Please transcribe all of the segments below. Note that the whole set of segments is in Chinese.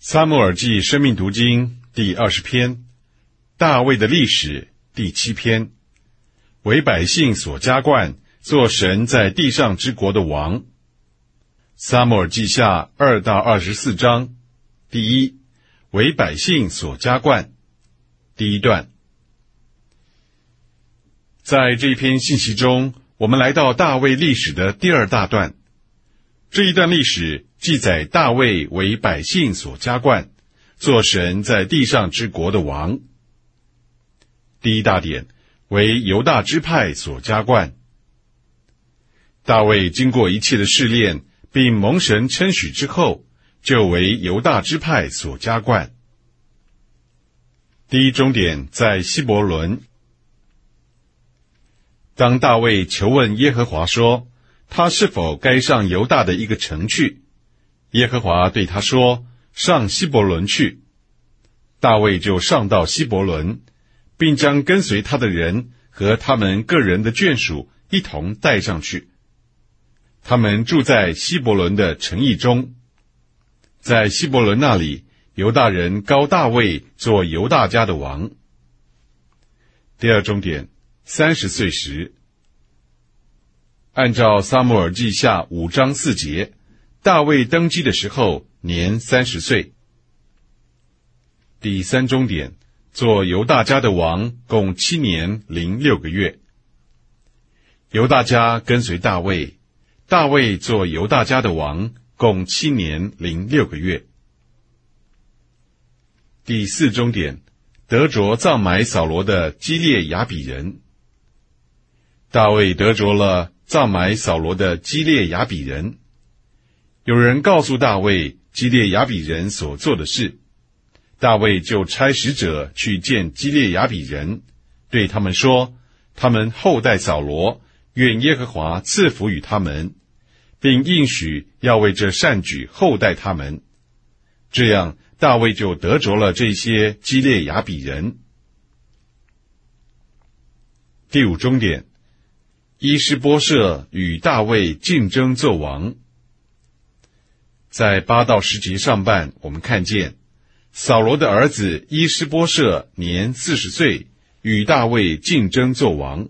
撒母耳记生命读经第二十篇，大卫的历史第七篇，为百姓所加冠，做神在地上之国的王。撒母耳记下二到二十四章，第一，为百姓所加冠，第一段。在这一篇信息中，我们来到大卫历史的第二大段。这一段历史记载大卫为百姓所加冠，做神在地上之国的王。第一大点为犹大支派所加冠。大卫经过一切的试炼，并蒙神称许之后，就为犹大支派所加冠。第一终点在希伯伦。当大卫求问耶和华说。他是否该上犹大的一个城去？耶和华对他说：“上希伯伦去。”大卫就上到希伯伦，并将跟随他的人和他们个人的眷属一同带上去。他们住在希伯伦的城邑中，在希伯伦那里，犹大人高大卫做犹大家的王。第二重点，三十岁时。按照撒母耳记下五章四节，大卫登基的时候年三十岁。第三终点，做犹大家的王，共七年零六个月。犹大家跟随大卫，大卫做犹大家的王，共七年零六个月。第四终点，得着葬埋扫罗的基列雅比人。大卫得着了。葬埋扫罗的基列雅比人，有人告诉大卫基列雅比人所做的事，大卫就差使者去见基列雅比人，对他们说：“他们后代扫罗，愿耶和华赐福与他们，并应许要为这善举厚待他们。”这样，大卫就得着了这些基列雅比人。第五终点。伊施波设与大卫竞争做王，在八到十节上半，我们看见扫罗的儿子伊施波设年四十岁，与大卫竞争做王。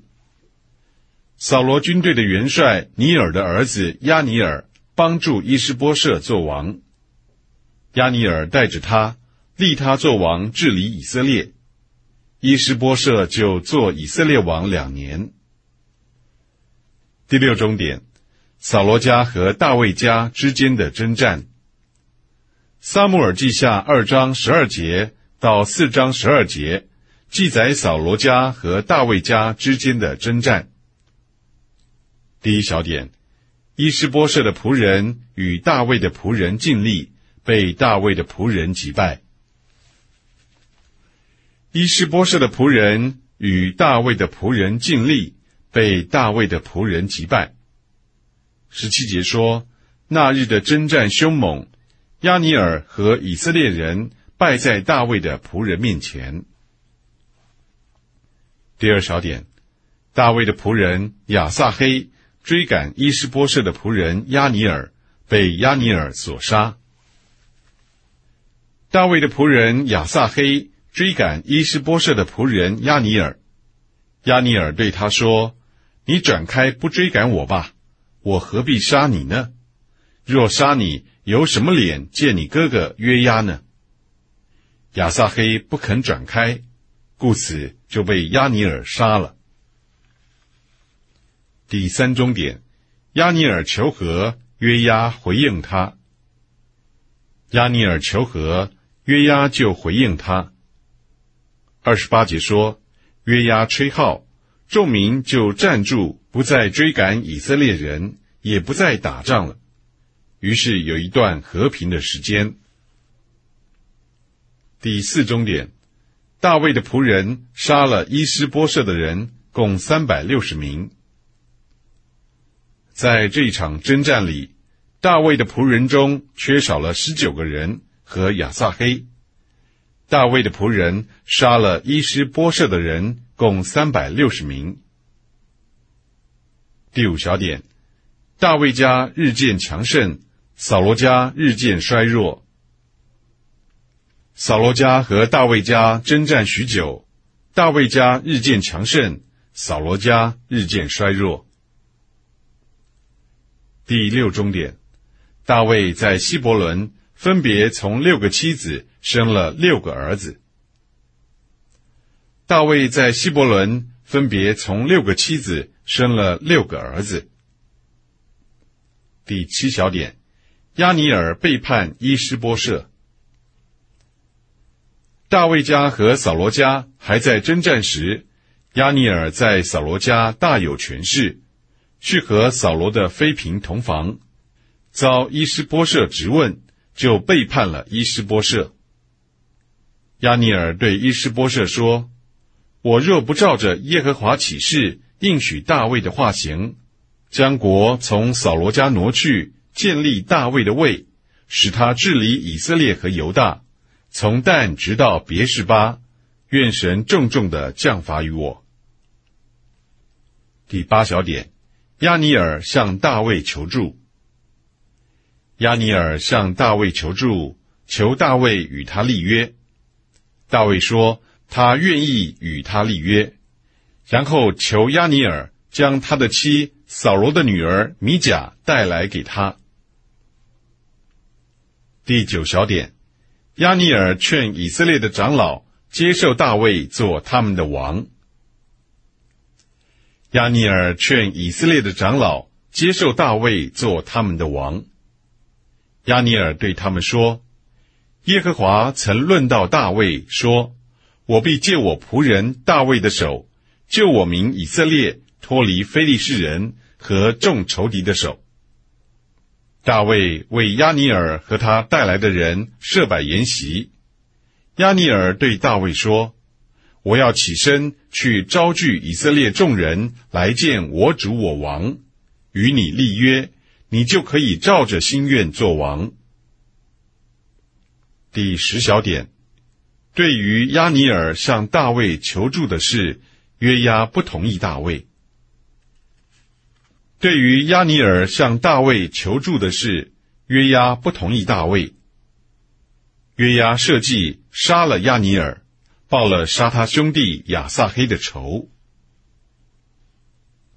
扫罗军队的元帅尼尔的儿子亚尼尔帮助伊施波设做王，亚尼尔带着他立他做王，治理以色列。伊施波设就做以色列王两年。第六终点，扫罗家和大卫家之间的征战。撒母耳记下二章十二节到四章十二节，记载扫罗家和大卫家之间的征战。第一小点，伊施波设的仆人与大卫的仆人尽力，被大卫的仆人击败。伊施波设的仆人与大卫的仆人尽力。被大卫的仆人击败。十七节说，那日的征战凶猛，亚尼尔和以色列人败在大卫的仆人面前。第二小点，大卫的仆人亚撒黑追赶伊斯波设的仆人亚尼尔，被亚尼尔所杀。大卫的仆人亚撒黑追赶伊斯波设的仆人亚尼尔，亚尼尔对他说。你转开，不追赶我吧，我何必杀你呢？若杀你，有什么脸见你哥哥约押呢？亚撒黑不肯转开，故此就被亚尼尔杀了。第三终点，亚尼尔求和，约押回应他。亚尼尔求和，约押就回应他。二十八节说，约押吹号。众民就站住，不再追赶以色列人，也不再打仗了。于是有一段和平的时间。第四终点，大卫的仆人杀了伊施波设的人，共三百六十名。在这一场征战里，大卫的仆人中缺少了十九个人和亚撒黑。大卫的仆人杀了伊施波设的人。共三百六十名。第五小点，大卫家日渐强盛，扫罗家日渐衰弱。扫罗家和大卫家征战许久，大卫家日渐强盛，扫罗家日渐衰弱。第六终点，大卫在希伯伦分别从六个妻子生了六个儿子。大卫在希伯伦分别从六个妻子生了六个儿子。第七小点，亚尼尔背叛伊施波设。大卫家和扫罗家还在征战时，亚尼尔在扫罗家大有权势，去和扫罗的妃嫔同房，遭伊施波设质问，就背叛了伊施波设。亚尼尔对伊施波设说：“我若不照着耶和华起誓应许大卫的话行。”将国从扫罗家挪去，建立大卫的位，使他治理以色列和犹大，从旦直到别是巴。愿神重重的降罚于我。第八小点，亚尼尔向大卫求助。亚尼尔向大卫求助，求大卫与他立约。大卫说他愿意与他立约，然后求亚尼尔将他的妻。扫罗的女儿米甲带来给他。第九小点，亚尼尔劝以色列的长老接受大卫做他们的王。亚尼尔劝以色列的长老接受大卫做他们的王。亚尼尔对他们说：“耶和华曾论到大卫说：‘我必借我仆人大卫的手，救我民以色列。’”脱离非利士人和众仇敌的手，大卫为亚尼尔和他带来的人设摆筵席。亚尼尔对大卫说：“我要起身去招聚以色列众人来见我主我王，与你立约，你就可以照着心愿做王。”第十小点，对于亚尼尔向大卫求助的事，约押不同意大卫。对于亚尼尔向大卫求助的事，约押不同意大卫。约押设计杀了亚尼尔，报了杀他兄弟亚撒黑的仇。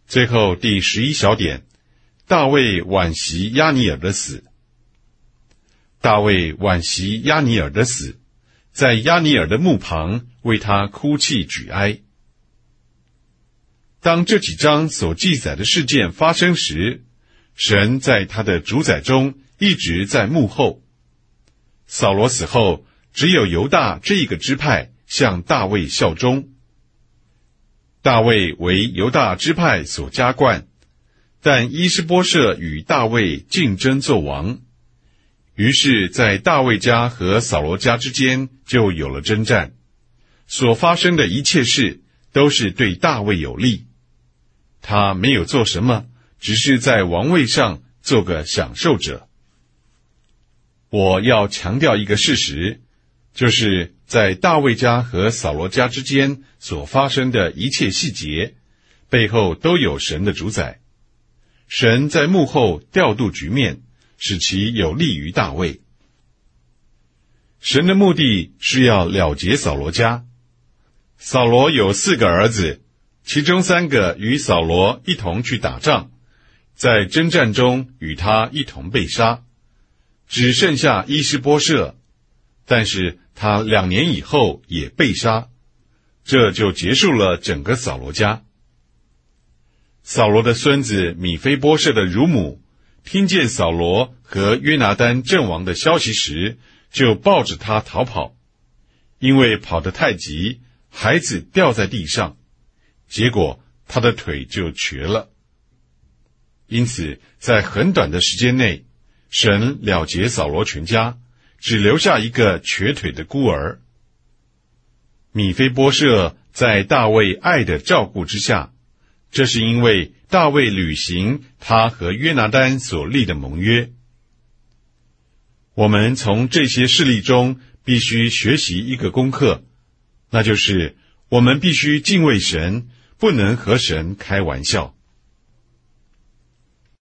最后第十一小点，大卫惋惜亚尼尔的死。大卫惋惜亚尼尔的死，在亚尼尔的墓旁为他哭泣举哀。当这几章所记载的事件发生时，神在他的主宰中一直在幕后。扫罗死后，只有犹大这一个支派向大卫效忠。大卫为犹大支派所加冠，但伊施波设与大卫竞争做王，于是，在大卫家和扫罗家之间就有了征战。所发生的一切事都是对大卫有利。他没有做什么，只是在王位上做个享受者。我要强调一个事实，就是在大卫家和扫罗家之间所发生的一切细节，背后都有神的主宰。神在幕后调度局面，使其有利于大卫。神的目的是要了结扫罗家。扫罗有四个儿子。其中三个与扫罗一同去打仗，在征战中与他一同被杀，只剩下伊施波设，但是他两年以后也被杀，这就结束了整个扫罗家。扫罗的孙子米菲波设的乳母听见扫罗和约拿丹阵亡的消息时，就抱着他逃跑，因为跑得太急，孩子掉在地上。结果他的腿就瘸了，因此在很短的时间内，神了结扫罗全家，只留下一个瘸腿的孤儿。米菲波设在大卫爱的照顾之下，这是因为大卫履行他和约拿丹所立的盟约。我们从这些事例中必须学习一个功课，那就是我们必须敬畏神。不能和神开玩笑。